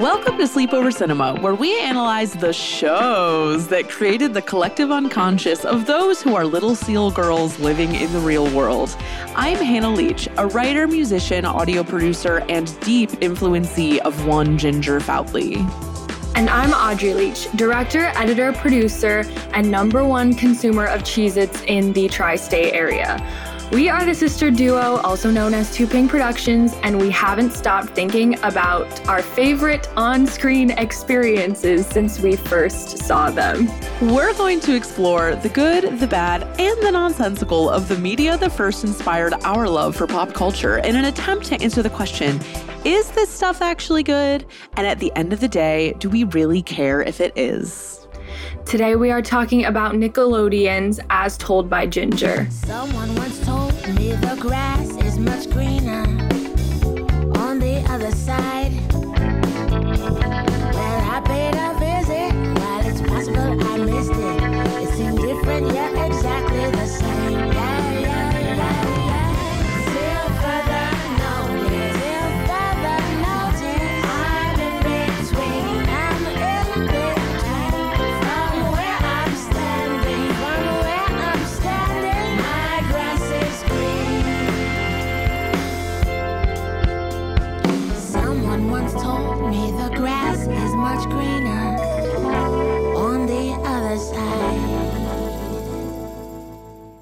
Welcome to Sleepover Cinema, where we analyze the shows that created the collective unconscious of those who are little seal girls living in the real world. I'm Hannah Leach, a writer, musician, audio producer, and deep influencee of one Ginger Foutley. And I'm Audrey Leach, director, editor, producer, and number one consumer of Cheez Its in the tri state area. We are the sister duo, also known as Two Ping Productions, and we haven't stopped thinking about our favorite on screen experiences since we first saw them. We're going to explore the good, the bad, and the nonsensical of the media that first inspired our love for pop culture in an attempt to answer the question is this stuff actually good? And at the end of the day, do we really care if it is? Today we are talking about Nickelodeon's As Told by Ginger. Someone once told me the grass is much greener on the other side.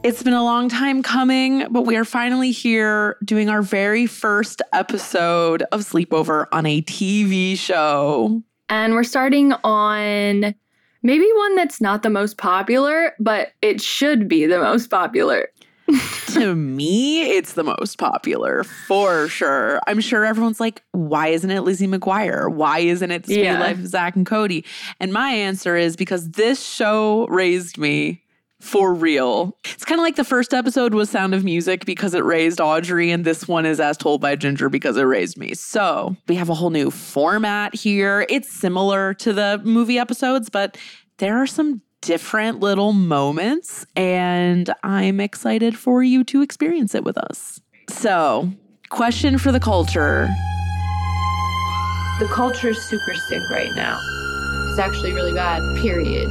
It's been a long time coming, but we are finally here doing our very first episode of Sleepover on a TV show. And we're starting on maybe one that's not the most popular, but it should be the most popular. to me, it's the most popular for sure. I'm sure everyone's like, why isn't it Lizzie McGuire? Why isn't it the Speedy Yeah. Life of Zach and Cody? And my answer is because this show raised me for real. It's kind of like the first episode was Sound of Music because it raised Audrey, and this one is As Told by Ginger because it raised me. So we have a whole new format here. It's similar to the movie episodes, but there are some different little moments, and I'm excited for you to experience it with us. So, question for the culture. The culture is super sick right now. It's actually really bad, period.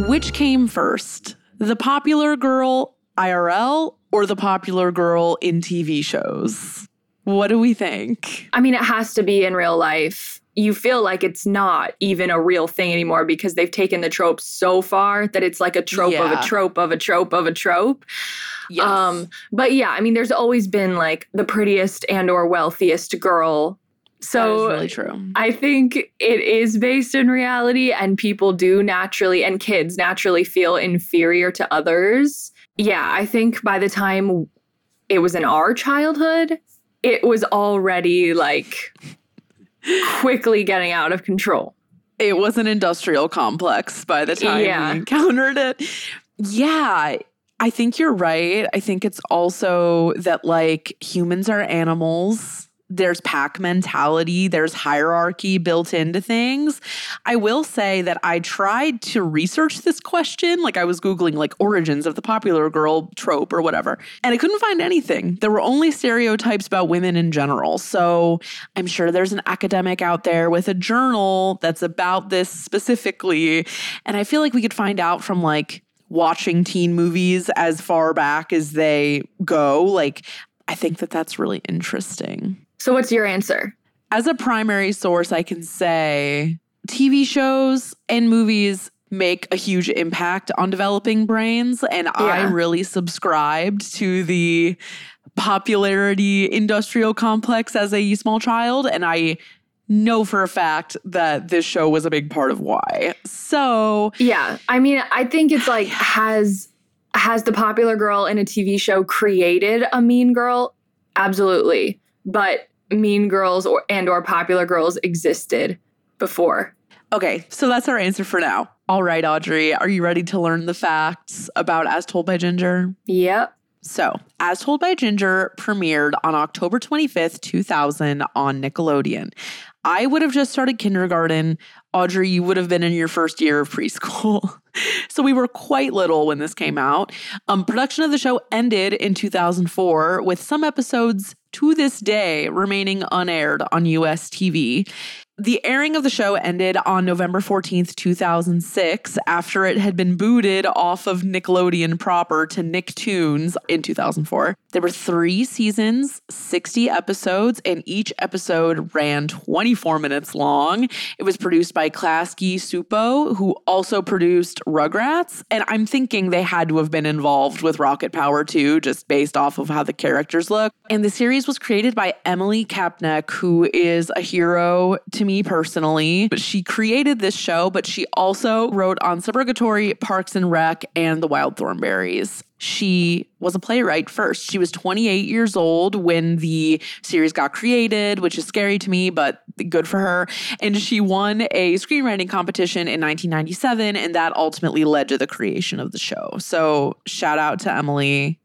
Which came first, the popular girl IRL or the popular girl in TV shows? What do we think? I mean, it has to be in real life. You feel like it's not even a real thing anymore because they've taken the trope so far that it's like a trope of a trope of a trope of a trope. Yes. Um, but yeah, I mean, there's always been like the prettiest and or wealthiest girl. So really true. I think it is based in reality, and people do naturally, and kids naturally feel inferior to others. Yeah, I think by the time it was in our childhood, it was already like quickly getting out of control. It was an industrial complex by the time Yeah. we encountered it. Yeah, I think you're right. I think it's also that like humans are animals. There's pack mentality, there's hierarchy built into things. I will say that I tried to research this question. Like I was Googling like origins of the popular girl trope or whatever, and I couldn't find anything. There were only stereotypes about women in general. So I'm sure there's an academic out there with a journal that's about this specifically. And I feel like we could find out from like watching teen movies as far back as they go. Like, I think that that's really interesting. So, what's your answer? As a primary source, I can say TV shows and movies make a huge impact on developing brains. And I really subscribed to the popularity industrial complex as a small child. And I know for a fact that this show was a big part of why. So, Yeah, I mean, I think it's like has has the popular girl in a TV show created a mean girl? Absolutely, but mean girls or and or popular girls existed before. okay, so that's our answer for now. All right, Audrey, are you ready to learn the facts about As Told by Ginger? Yep. So, As Told by Ginger premiered on October 25th, 2000 on Nickelodeon. I would have just started kindergarten. Audrey, you would have been in your first year of preschool. so we were quite little when this came out. Um, production of the show ended in 2004 with some episodes to this day remaining unaired on US TV. The airing of the show ended on November 14th, 2006, after it had been booted off of Nickelodeon proper to Nicktoons in 2004. There were three seasons, 60 episodes, and each episode ran 24 minutes long. It was produced by Klasky Csupo, who also produced Rugrats. And I'm thinking they had to have been involved with Rocket Power too, just based off of how the characters look. And the series was created by Emily Kapnek, who is a hero to me personally. But she created this show, but she also wrote on Suburgatory, Parks and Rec, and The Wild Thornberrys. She was a playwright first. She was 28 years old when the series got created, which is scary to me, but good for her. And she won a screenwriting competition in 1997, and that ultimately led to the creation of the show. So, shout out to Emily,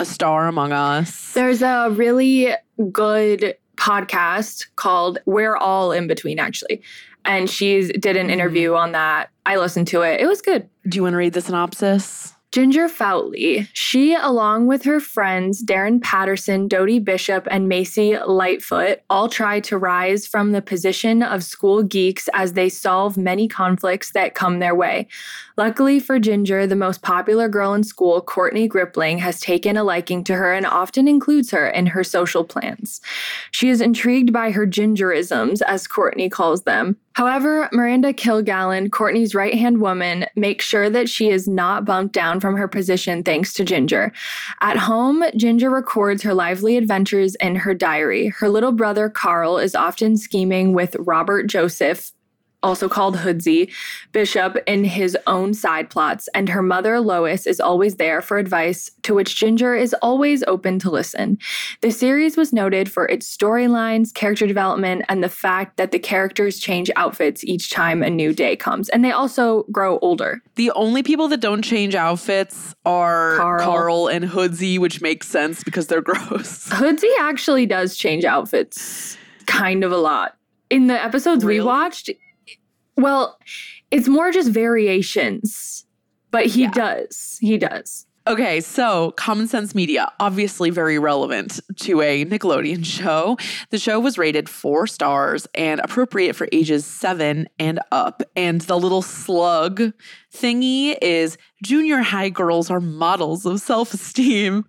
a star among us. There's a really good podcast called We're All in Between, actually. And she did an mm-hmm. interview on that. I listened to it. It was good. Do you want to read the synopsis? Ginger Foutley. She, along with her friends Darren Patterson, Dodie Bishop, and Macy Lightfoot, all try to rise from the position of school geeks as they solve many conflicts that come their way. Luckily for Ginger, the most popular girl in school, Courtney Gripling, has taken a liking to her and often includes her in her social plans. She is intrigued by her gingerisms, as Courtney calls them. However, Miranda Kilgallen, Courtney's right hand woman, makes sure that she is not bumped down from her position thanks to Ginger. At home, Ginger records her lively adventures in her diary. Her little brother, Carl, is often scheming with Robert Joseph, also called Hoodsy, Bishop in his own side plots, and her mother, Lois, is always there for advice, to which Ginger is always open to listen. The series was noted for its storylines, character development, and the fact that the characters change outfits each time a new day comes. And they also grow older. The only people that don't change outfits are Carl. Carl, and Hoodsy, which makes sense because they're gross. Hoodsy actually does change outfits kind of a lot. In the episodes we watched, well, it's more just variations, but he Yeah. does. He does. Okay, so Common Sense Media, obviously very relevant to a Nickelodeon show. The show was rated four stars and appropriate for ages seven and up. And the little slug thingy is junior high girls are models of self esteem.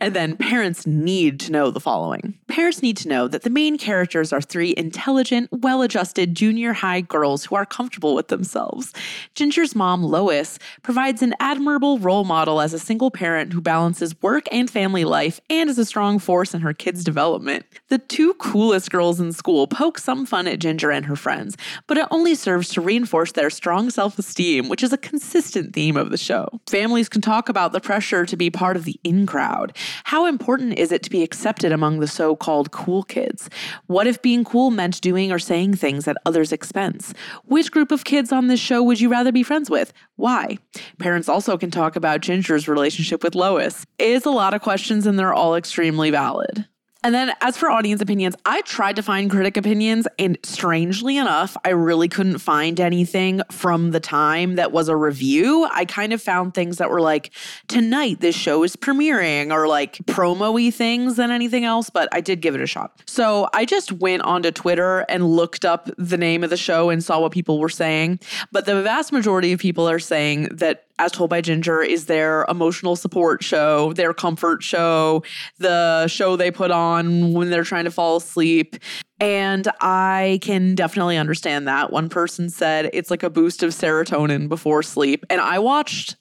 And then parents need to know the following. Parents need to know that the main characters are three intelligent, well adjusted junior high girls who are comfortable with themselves. Ginger's mom, Lois, provides an admirable role model as a single parent who balances work and family life and is a strong force in her kids' development. The two coolest girls in school poke some fun at Ginger and her friends, but it only serves to reinforce their strong self esteem, which is a consistent theme of the show. Families can talk about the pressure to be part of the in crowd. How important is it to be accepted among the so called cool kids? What if being cool meant doing or saying things at others' expense? Which group of kids on this show would you rather be friends with? Why? Parents also can talk about Ginger's relationship with Lois. It's a lot of questions and they're all extremely valid. And then, as for audience opinions, I tried to find critic opinions, and strangely enough, I really couldn't find anything from the time that was a review. I kind of found things that were like, tonight this show is premiering, or like promo y things than anything else, but I did give it a shot. So I just went onto Twitter and looked up the name of the show and saw what people were saying. But the vast majority of people are saying that as Told by Ginger is their emotional support show, their comfort show, the show they put on when they're trying to fall asleep. And I can definitely understand that. One person said it's like a boost of serotonin before sleep. And I watched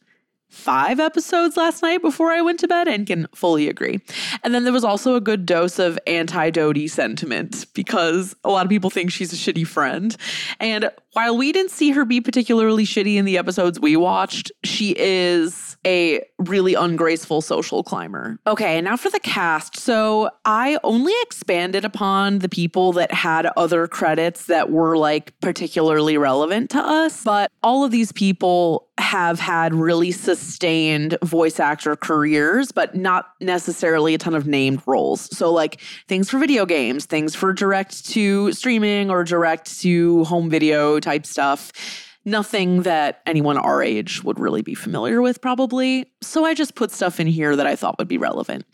five episodes last night before I went to bed and can fully agree. And then there was also a good dose of anti Dodie sentiment because a lot of people think she's a shitty friend. And while we didn't see her be particularly shitty in the episodes we watched, she is a really ungraceful social climber. Okay, and now for the cast. So I only expanded upon the people that had other credits that were like particularly relevant to us, but all of these people have had really sustained voice actor careers, but not necessarily a ton of named roles. So, like things for video games, things for direct to streaming or direct to home video type stuff. Nothing that anyone our age would really be familiar with, probably. So I just put stuff in here that I thought would be relevant.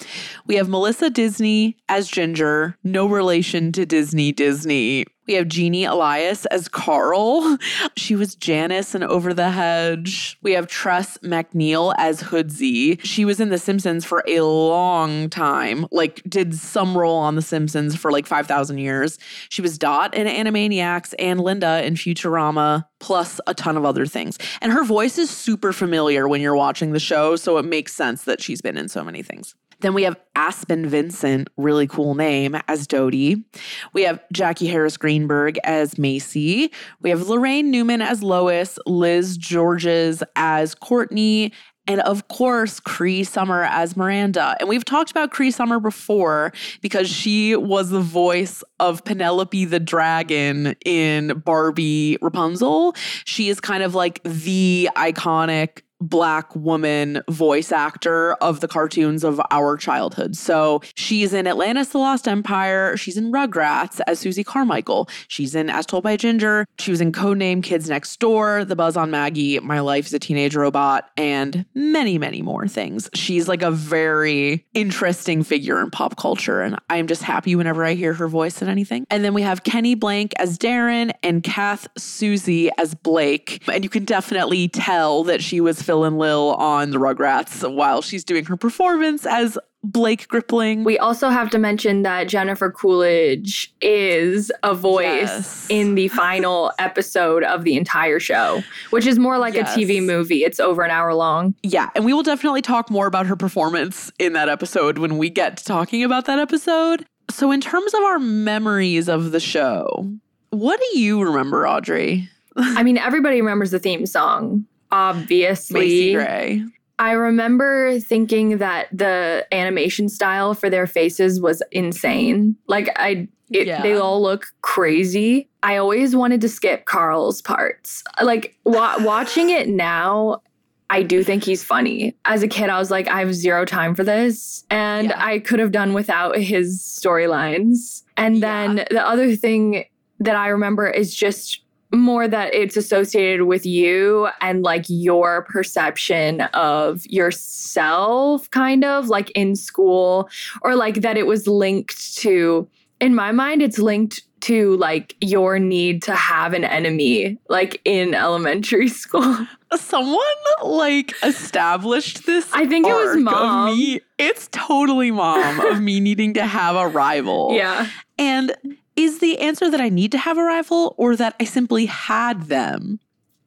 We have Melissa Disney as Ginger, no relation to Disney Disney. We have Jeannie Elias as Carl. She was Janice in Over the Hedge. We have Tress MacNeille as Hoodsy. She was in The Simpsons for a long time, like, did some role on The Simpsons for like 5,000 years. She was Dot in Animaniacs and Linda in Futurama, plus a ton of other things. And her voice is super familiar when you're watching the show, so it makes sense that she's been in so many things. Then we have Aspen Vincent, really cool name, as Dodie. We have Jackie Harris Greenberg as Macy. We have Laraine Newman as Lois, Liz Georges as Courtney, and of course, Cree Summer as Miranda. And we've talked about Cree Summer before because she was the voice of Penelope the Dragon in Barbie Rapunzel. She is kind of like the iconic black woman voice actor of the cartoons of our childhood. So she's in Atlantis the Lost Empire. She's in Rugrats as Susie Carmichael. She's in As Told by Ginger. She was in Codename Kids Next Door, The Buzz on Maggie, My Life as a Teenage Robot, and many, many more things. She's like a very interesting figure in pop culture. And I'm just happy whenever I hear her voice in anything. And then we have Kenny Blank as Darren and Kath Soucie as Blake. And you can definitely tell that she was Phil and Lil on the Rugrats while she's doing her performance as Blake Gripling. We also have to mention that Jennifer Coolidge is a voice Yes. in the final episode of the entire show, which is more like Yes. a TV movie. It's over an hour long. Yeah, and we will definitely talk more about her performance in that episode when we get to talking about that episode. So, in terms of our memories of the show, what do you remember, Audrey? I mean, everybody remembers the theme song, obviously. Macy Gray. I remember thinking that the animation style for their faces was insane. Like I it, Yeah. they all look crazy. I always wanted to skip Carl's parts. Like wa- watching it now, I do think he's funny. As a kid, I was like, I have zero time for this. And Yeah. I could have done without his storylines. And then the other thing that I remember is just more that it's associated with you and like your perception of yourself, kind of like in school, or like that it was linked to, in my mind, it's linked to like your need to have an enemy, like in elementary school. Someone like established this. I think it was Mom. me. It's totally mom of me needing to have a rival. yeah. And is the answer that I need to have a rival or that I simply had them?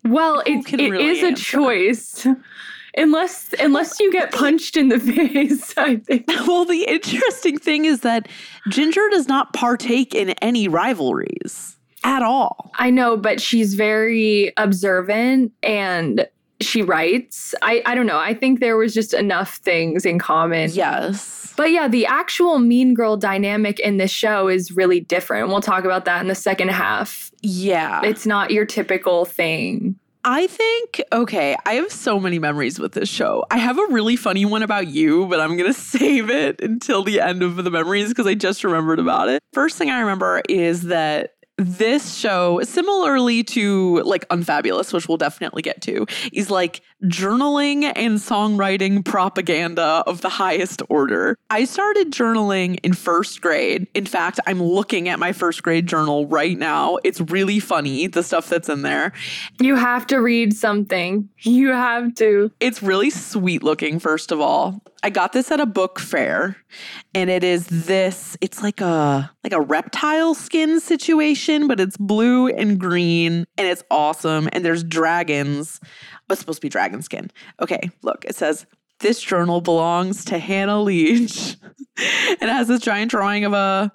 Well, it, it really is a choice. Unless unless you get punched in the face, I think. Well, the interesting thing is that Ginger does not partake in any rivalries at all. I know, but she's very observant and she writes. I, I don't know. I think there was just enough things in common. Yes. But yeah, the actual mean girl dynamic in this show is really different. We'll talk about that in the second half. Yeah. It's not your typical thing. I think, okay, I have so many memories with this show. I have a really funny one about you, but I'm going to save it until the end of the memories because I just remembered about it. First thing I remember is that this show, similarly to like Unfabulous, which we'll definitely get to, is like journaling and songwriting propaganda of the highest order. I started journaling in first grade. In fact, I'm looking at my first grade journal right now. It's really funny, the stuff that's in there. You have to read something. You have to. It's really sweet looking, first of all. I got this at a book fair and it is this, it's like a like a reptile skin situation, but it's blue and green and it's awesome. And there's dragons. It's supposed to be dragon skin. Okay, look, it says this journal belongs to Hannah Leach. it has this giant drawing of a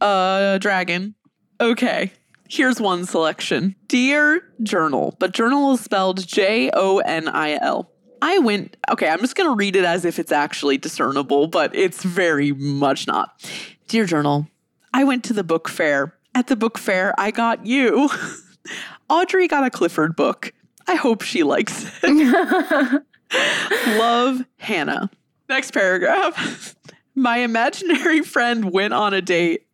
a dragon. Okay. Here's one selection. Dear Journal, but journal is spelled J O N I L. I went, okay, I'm just going to read it as if it's actually discernible, but it's very much not. Dear Journal, I went to the book fair. At the book fair, I got you. Audrey got a Clifford book. I hope she likes it. Love Hannah. Next paragraph. My imaginary friend went on a date.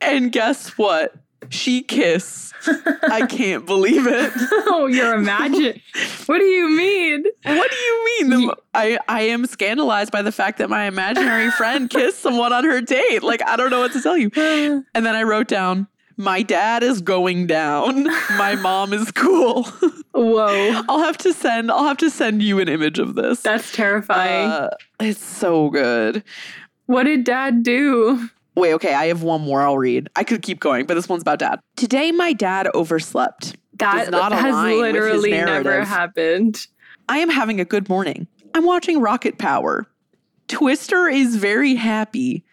And guess what? She kissed. I can't believe it. oh, you're imagine. what do you mean? What do you mean? The, I, I am scandalized by the fact that my imaginary friend kissed someone on her date. Like, I don't know what to tell you. And then I wrote down, my dad is going down. My mom is cool. Whoa. I'll have to send I'll have to send you an image of this. That's terrifying. Uh, it's so good. what did dad do? Wait, okay, I have one more I'll read. I could keep going, but this one's about dad. Today my dad overslept. That has align with his literally never happened. I am having a good morning. I'm watching Rocket Power. Twister is very happy.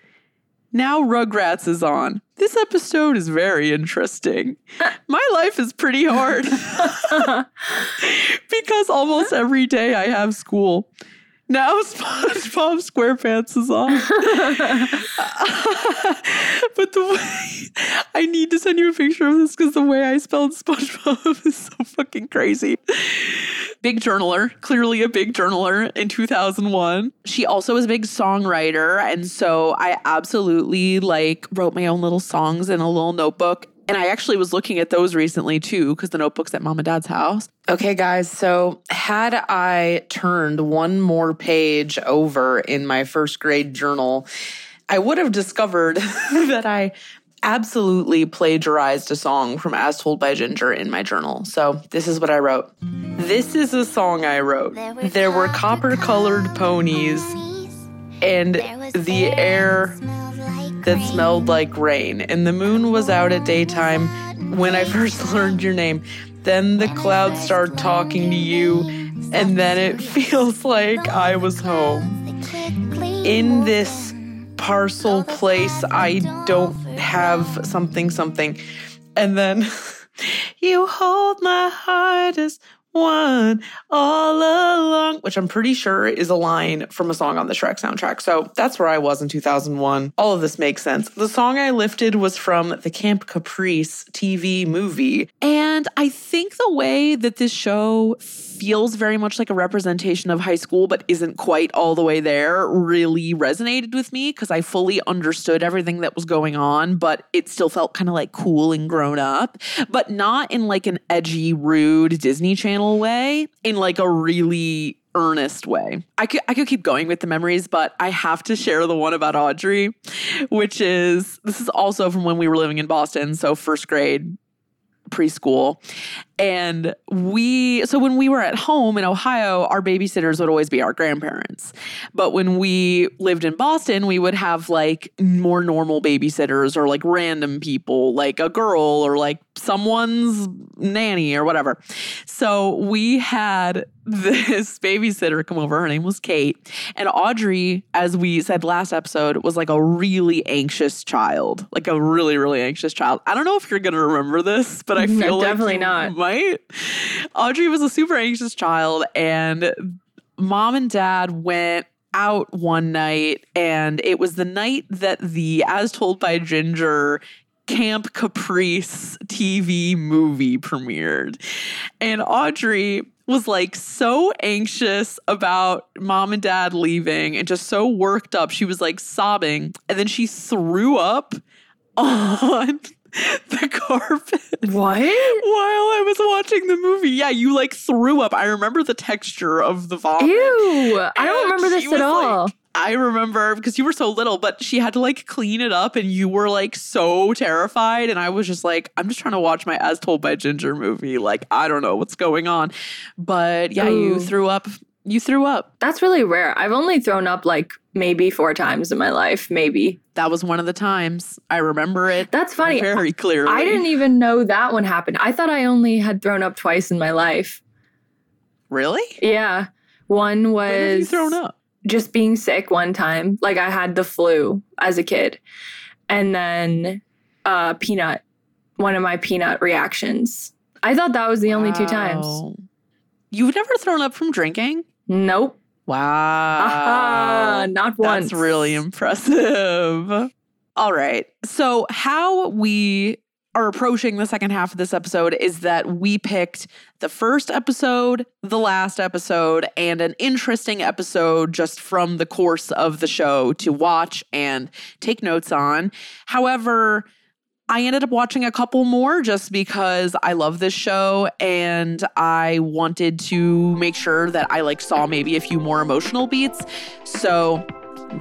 Now Rugrats is on. This episode is very interesting. My life is pretty hard because almost every day I have school. Now SpongeBob SquarePants is on. but the way I need to send you a picture of this because the way I spelled SpongeBob is so fucking crazy. Big journaler, clearly a big journaler in 2001. She also was a big songwriter. And so I absolutely like wrote my own little songs in a little notebook. And I actually was looking at those recently too, because the notebook's at mom and dad's house. Okay, guys. So, had I turned one more page over in my first grade journal, I would have discovered that I absolutely plagiarized a song from As Told by Ginger in my journal. So, this is what I wrote. This is a song I wrote. There were copper colored ponies and the air that smelled like rain. And the moon was out at daytime when I first learned your name. Then the clouds start talking to you, and then it feels like I was home. In this parcel place, I don't have something, something. And then you hold my heart as one all along, which I'm pretty sure is a line from a song on the Shrek soundtrack. So that's where I was in 2001. All of this makes sense. The song I lifted was from the Camp Caprice TV movie. And I think the way that this show feels very much like a representation of high school, but isn't quite all the way there, really resonated with me because I fully understood everything that was going on, but it still felt kind of like cool and grown up, but not in like an edgy, rude Disney Channel way, in like a really earnest way. I could I could keep going with the memories, but I have to share the one about Audrey, which is this is also from when we were living in Boston, so first grade preschool. And we, so when we were at home in Ohio, our babysitters would always be our grandparents. But when we lived in Boston, we would have like more normal babysitters or like random people, like a girl or like someone's nanny or whatever. So we had this babysitter come over. Her name was Kate. And Audrey, as we said last episode, was like a really anxious child, like a really, really anxious child. I don't know if you're going to remember this, but I No, feel like definitely not. Might. Audrey was a super anxious child, and mom and dad went out one night, and it was the night that the As Told by Ginger Camp Caprice TV movie premiered. And Audrey was like so anxious about mom and dad leaving and just so worked up. She was like sobbing. And then she threw up on the carpet What? while I was watching the movie. Yeah, you like threw up. I remember the texture of the vomit. Ew. I don't remember this at all. like- I remember because you were so little, but she had to like clean it up and you were like so terrified. And I was just like, I'm just trying to watch my As Told by Ginger movie. Like, I don't know what's going on. But yeah, you threw up. You threw up. That's really rare. I've only thrown up like maybe four times in my life, maybe. That was one of the times. I remember it That's funny. very clearly. I didn't even know that one happened. I thought I only had thrown up twice in my life. Really? Yeah. One When have you was thrown up? just being sick one time. Like I had the flu as a kid. And then uh peanut, one of my peanut reactions. I thought that was the only two times. You've never thrown up from drinking? Nope. Wow. Aha, not once. That's really impressive. All right. So, how we are approaching the second half of this episode is that we picked the first episode, the last episode, and an interesting episode just from the course of the show to watch and take notes on. However, I ended up watching a couple more just because I love this show and I wanted to make sure that I like saw maybe a few more emotional beats. So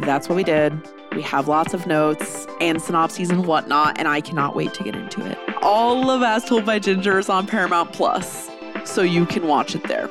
that's what we did. We have lots of notes and synopses and whatnot, and I cannot wait to get into it. All of As Told by Ginger is on Paramount Plus, so you can watch it there.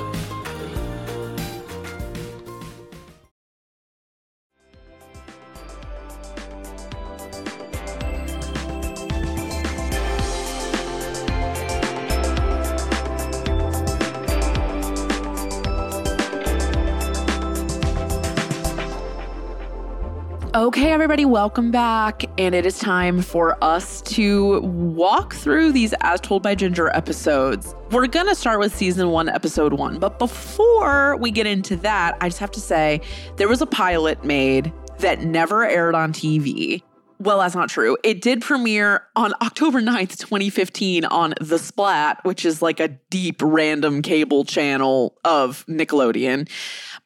Everybody, welcome back. And it is time for us to walk through these As Told by Ginger episodes. We're going to start with season one, episode one. But before we get into that, I just have to say there was a pilot made that never aired on TV. Well, that's not true. It did premiere on October 9th, 2015 on The Splat, which is like a deep random cable channel of Nickelodeon.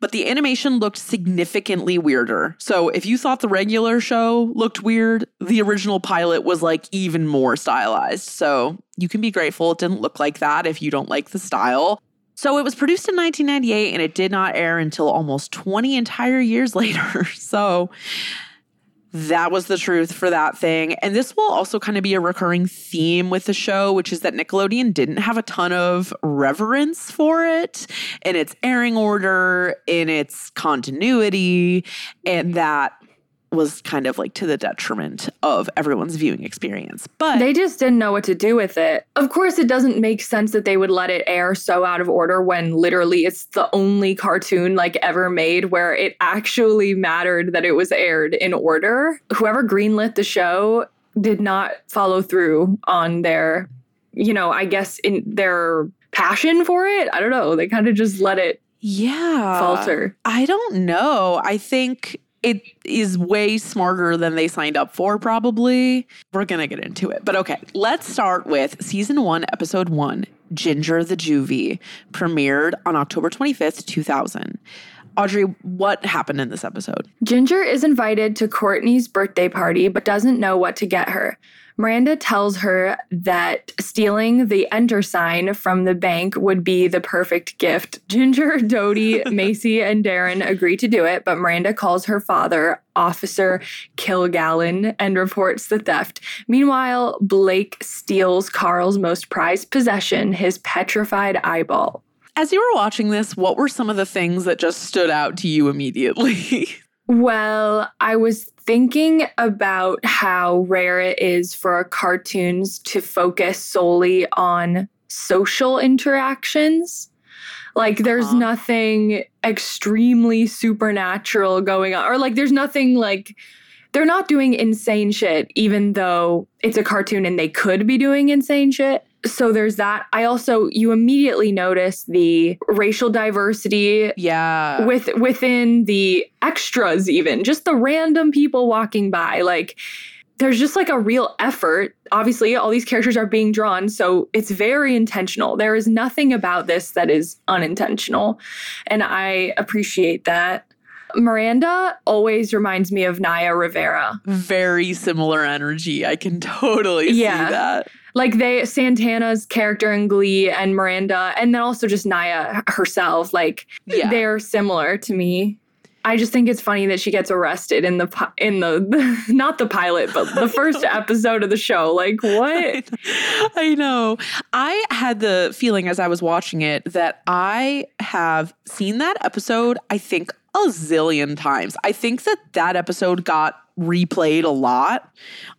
But the animation looked significantly weirder. So if you thought the regular show looked weird, the original pilot was like even more stylized. So you can be grateful it didn't look like that if you don't like the style. So it was produced in 1998 and it did not air until almost 20 entire years later. So that was the truth for that thing. And this will also kind of be a recurring theme with the show, which is that Nickelodeon didn't have a ton of reverence for it in its airing order, in its continuity, and that was kind of like to the detriment of everyone's viewing experience. But They just didn't know what to do with it. Of course, it doesn't make sense that they would let it air so out of order when literally it's the only cartoon like ever made where it actually mattered that it was aired in order. Whoever greenlit the show did not follow through on their, you know, I guess in their passion for it. I don't know. They kind of just let it yeah, falter. I don't know. I think it is way smarter than they signed up for, probably. We're going to get into it. But okay, let's start with season one, episode one Ginger the Juvie, premiered on October 25th, 2000. Audrey, what happened in this episode? Ginger is invited to Courtney's birthday party but doesn't know what to get her. Miranda tells her that stealing the enter sign from the bank would be the perfect gift. Ginger, Dodie, Macy, and Darren agree to do it, but Miranda calls her father, Officer Kilgallen, and reports the theft. Meanwhile, Blake steals Carl's most prized possession, his petrified eyeball. As you were watching this, what were some of the things that just stood out to you immediately? Well, I was thinking about how rare it is for cartoons to focus solely on social interactions. Like, there's Uh-huh. nothing extremely supernatural going on, or like, there's nothing like they're not doing insane shit, even though it's a cartoon and they could be doing insane shit. So there's that. I also, you immediately notice the racial diversity yeah. with within the extras even just the random people walking by like there's just like a real effort obviously all these characters are being drawn so it's very intentional there is nothing about this that is unintentional and i appreciate that miranda always reminds me of naya rivera Very similar energy. I can totally Yeah. see that. Like they Santana's character in Glee and Miranda, and then also just Naya herself. Like Yeah. they're similar to me. I just think it's funny that she gets arrested in the in the not the pilot, but the first episode of the show. Like what? I know. I had the feeling as I was watching it that I have seen that episode, I think, a zillion times. I think that that episode got replayed a lot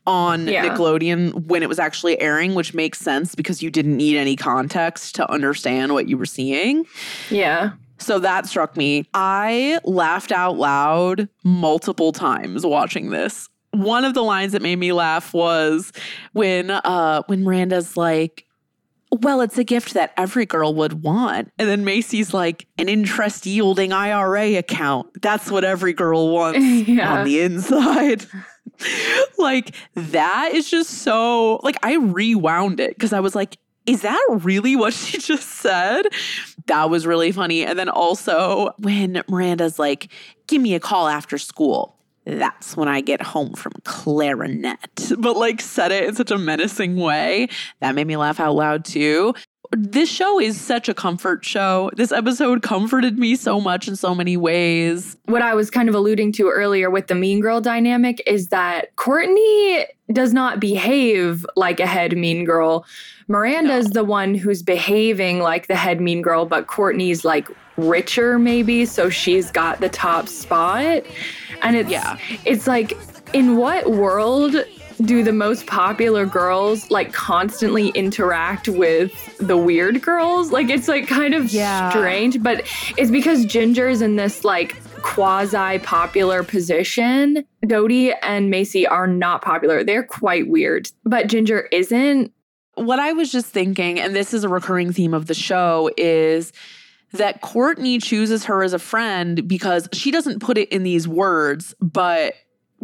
on Yeah. Nickelodeon when it was actually airing, which makes sense because you didn't need any context to understand what you were seeing. Yeah. So that struck me. I laughed out loud multiple times watching this. One of the lines that made me laugh was when uh when Miranda's like, well, it's a gift that every girl would want. And then Macy's like, an interest yielding IRA account. That's what every girl wants Yeah. on the inside. like, that is just so, like, I rewound it because I was like, is that really what she just said? That was really funny. And then also when Miranda's like, give me a call after school. That's when I get home from clarinet. But like said it in such a menacing way. That made me laugh out loud too. This show is such a comfort show. This episode comforted me so much in so many ways. what I was kind of alluding to earlier with the mean girl dynamic is that Courtney does not behave like a head mean girl. Miranda's the one who's behaving like the head mean girl, but Courtney's like richer maybe, so she's got the top spot. And it's Yeah. it's like in what world do the most popular girls like constantly interact with the weird girls? Like it's like kind of Yeah. strange, but it's because Ginger's in this like quasi popular position. Dodie and Macy are not popular. They're quite weird, but Ginger isn't. what I was just thinking, and this is a recurring theme of the show, is that Courtney chooses her as a friend because she doesn't put it in these words, but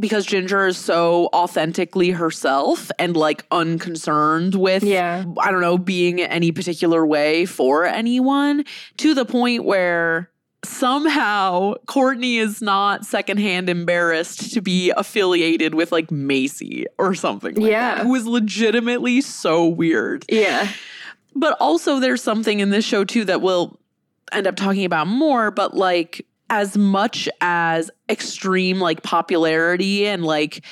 because Ginger is so authentically herself and like unconcerned with, Yeah. I don't know, being any particular way for anyone to the point where somehow Courtney is not secondhand embarrassed to be affiliated with like Macy or something. Like Yeah. That, who is legitimately so weird. Yeah. But also, there's something in this show too that we'll end up talking about more. But like, as much as extreme like popularity and like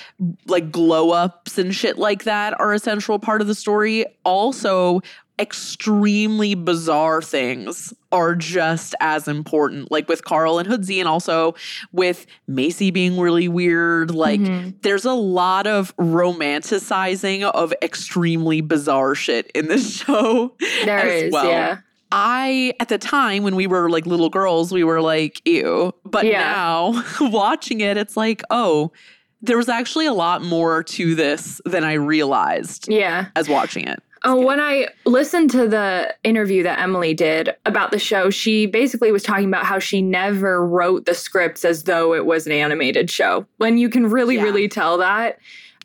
like glow ups and shit like that are a central part of the story, also extremely bizarre things are just as important. Like with Carl and Hoodsy, and also with Macy being really weird. Like Mhm. there's a lot of romanticizing of extremely bizarre shit in this show. There as is, well. yeah. I, at the time when we were like little girls, we were like, ew. But Yeah. now watching it, it's like, oh, there was actually a lot more to this than I realized Yeah. as watching it. Oh, when I listened to the interview that Emily did about the show, she basically was talking about how she never wrote the scripts as though it was an animated show. When you can really, Yeah. really tell that.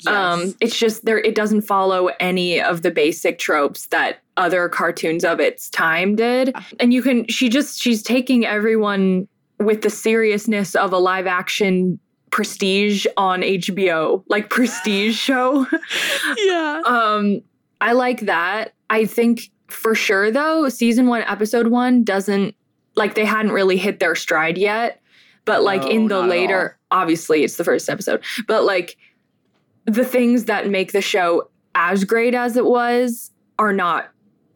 Um, it's just there, it doesn't follow any of the basic tropes that other cartoons of its time did. And you can, she just, she's taking everyone with the seriousness of a live action prestige on HBO, like prestige show. yeah. Um, I like that. I think for sure though, season one, episode one doesn't like they hadn't really hit their stride yet. But like No, in the later, obviously it's the first episode, but like the things that make the show as great as it was are not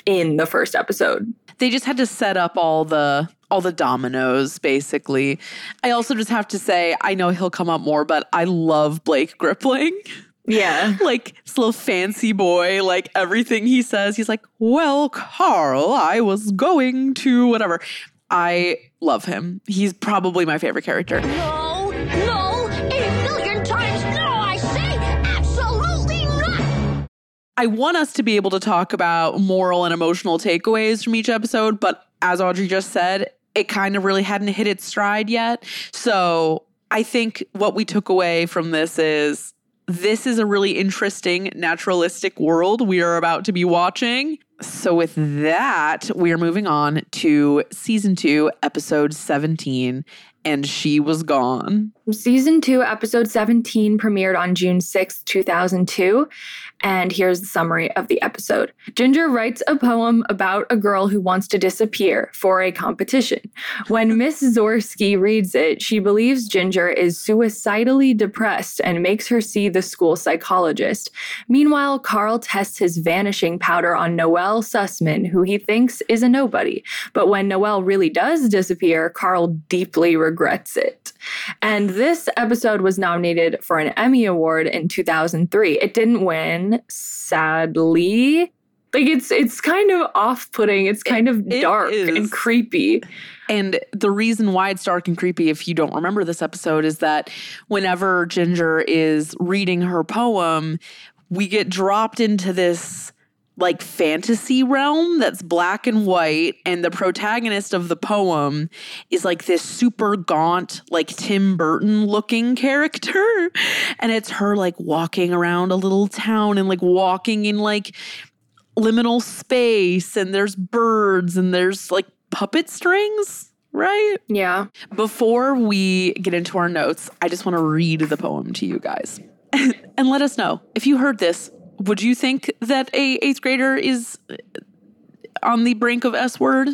in the first episode. they just had to set up all the all the dominoes basically. I also just have to say i know he'll come up more but i love blake gripling. Yeah. like this little fancy boy like everything he says he's like well carl i was going to whatever. I love him. He's probably my favorite character. No, no, I want us to be able to talk about moral and emotional takeaways from each episode, but as Audrey just said, it kind of really hadn't hit its stride yet. So I think what we took away from this is this is a really interesting naturalistic world we are about to be watching. So, with that, we are moving on to season two, episode 17, and she was gone. Season 2, episode 17 premiered on June 6, 2002. And here's the summary of the episode Ginger writes a poem about a girl who wants to disappear for a competition. When Miss Zorsky reads it, she believes Ginger is suicidally depressed and makes her see the school psychologist. Meanwhile, Carl tests his vanishing powder on Noel Sussman, who he thinks is a nobody. But when Noel really does disappear, Carl deeply regrets it. And this episode was nominated for an Emmy Award in 2003. It didn't win, sadly. Like it's it's kind of off-putting. It's kind of dark and creepy. And the reason why it's dark and creepy, if you don't remember this episode, is that whenever Ginger is reading her poem, we get dropped into this like fantasy realm that's black and white. And the protagonist of the poem is like this super gaunt, like Tim Burton looking character. And it's her like walking around a little town and like walking in like liminal space. And there's birds and there's like puppet strings, right? Yeah. Before we get into our notes, I just want to read the poem to you guys. and let us know if you heard this. Would you think that a eighth grader is on the brink of S word?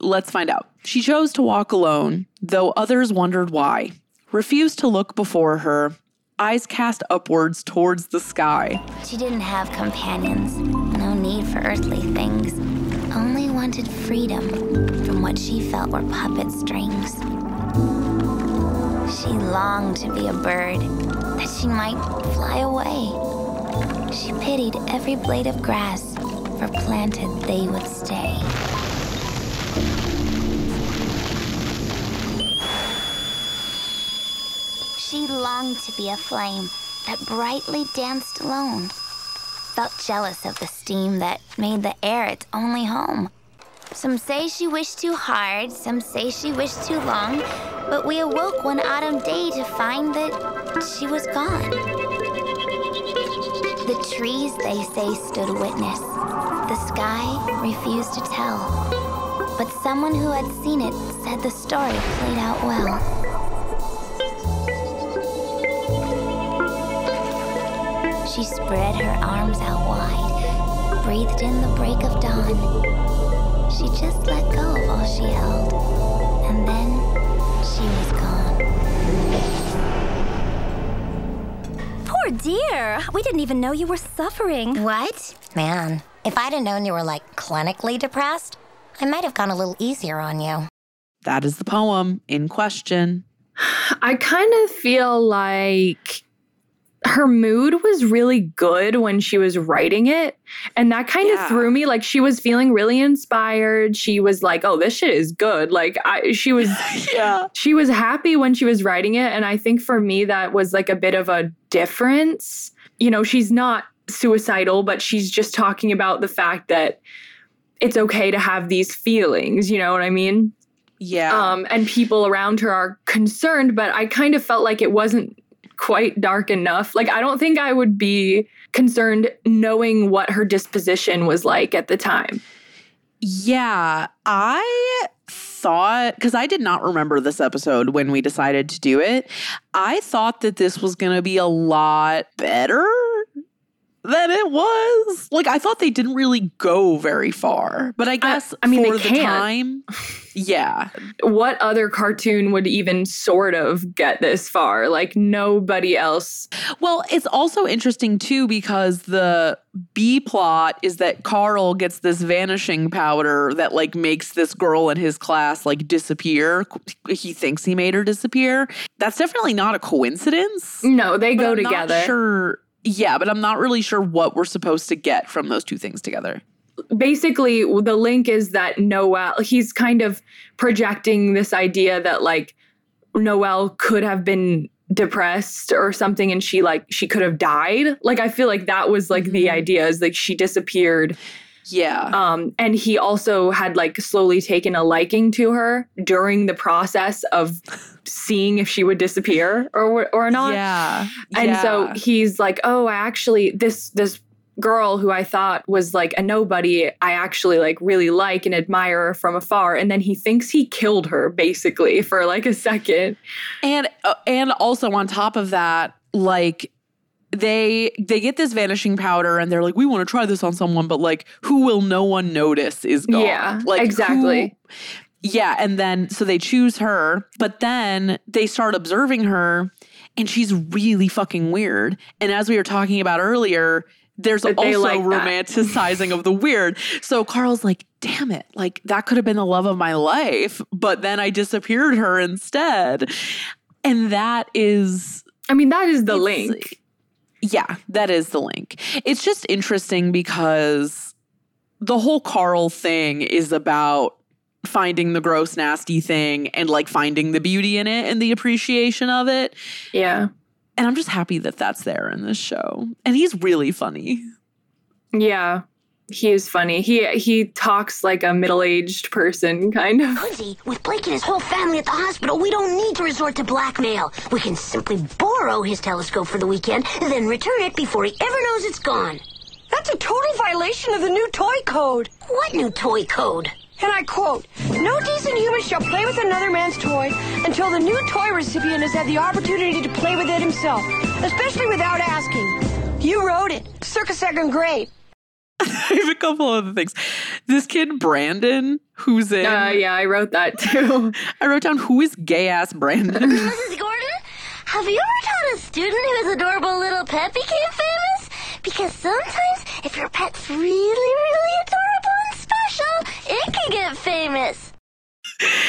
Let's find out. She chose to walk alone, though others wondered why. Refused to look before her, eyes cast upwards towards the sky. She didn't have companions, no need for earthly things, only wanted freedom from what she felt were puppet strings. She longed to be a bird, that she might fly away. She pitied every blade of grass, for planted they would stay. She longed to be a flame that brightly danced alone. Felt jealous of the steam that made the air its only home. Some say she wished too hard, some say she wished too long, but we awoke one autumn day to find that she was gone. The trees, they say, stood witness. The sky refused to tell. But someone who had seen it said the story played out well. She spread her arms out wide, breathed in the break of dawn. She just let go of all she held, and then she was Poor dear. We didn't even know you were suffering. What? Man, if I'd have known you were like clinically depressed, I might have gone a little easier on you. That is the poem in question. I kind of feel like her mood was really good when she was writing it. And that kind Yeah. of threw me. Like she was feeling really inspired. She was like, oh, this shit is good. Like I she was Yeah. she was happy when she was writing it. And I think for me that was like a bit of a difference. You know, she's not suicidal, but she's just talking about the fact that it's okay to have these feelings, you know what I mean? Yeah. um, and people around her are concerned, but I kind of felt like it wasn't quite dark enough. Like, I don't think I would be concerned knowing what her disposition was like at the time. Yeah, I thought because I did not remember this episode when we decided to do it. I thought that this was going to be a lot better than it was. Like I thought they didn't really go very far, but I guess I mean, they for the can't. time, yeah, What other cartoon would even sort of get this far? Like, nobody else. Well, it's also interesting too because the B plot is that Carl gets this vanishing powder that like makes this girl in his class like disappear. He thinks he made her disappear. That's definitely not a coincidence. No, they go I'm not together. sure. Yeah, but I'm not really sure what we're supposed to get from those two things together. basically the link is that Noelle he's kind of projecting this idea that like Noelle could have been depressed or something and she like she could have died like i feel like that was like the Mhm. idea is like she disappeared Yeah. um and he also had like slowly taken a liking to her during the process of seeing if she would disappear or or not Yeah. and so he's like, "Oh, I actually, this this girl who I thought was like a nobody, I actually like really like and admire from afar. And then he thinks he killed her basically for like a second. And uh, and also on top of that, like they they get this vanishing powder and they're like, we want to try this on someone, but like, who will no one notice is gone. Yeah, like exactly. who- yeah, and then so they choose her, but then they start observing her, and she's really fucking weird. And as we were talking about earlier. There's also like romanticizing of the weird. So Carl's like, damn it, like that could have been the love of my life, but then I disappeared her instead. And that is I mean, that is the link. Yeah, that is the link. It's just interesting because the whole Carl thing is about finding the gross, nasty thing and like finding the beauty in it and the appreciation of it. Yeah. And I'm just happy that that's there in this show. And he's really funny. Yeah. He is funny. He he talks like a middle-aged person, kind of. Lindsay, with Blake and his whole family at the hospital, we don't need to resort to blackmail. We can simply borrow his telescope for the weekend, then return it before he ever knows it's gone. That's a total violation of the new toy code. What new toy code? And I quote, no decent human shall play with another man's toy until the new toy recipient has had the opportunity to play with it himself, especially without asking. You wrote it. Circa second grade. I have a couple other things. This kid, Brandon, who's in. Uh, yeah, I wrote that too. I wrote down who is gay ass Brandon. Mrs. Gordon, have you ever taught a student whose adorable little pet became famous? Because sometimes if your pet's really, really adorable and special, it can get famous.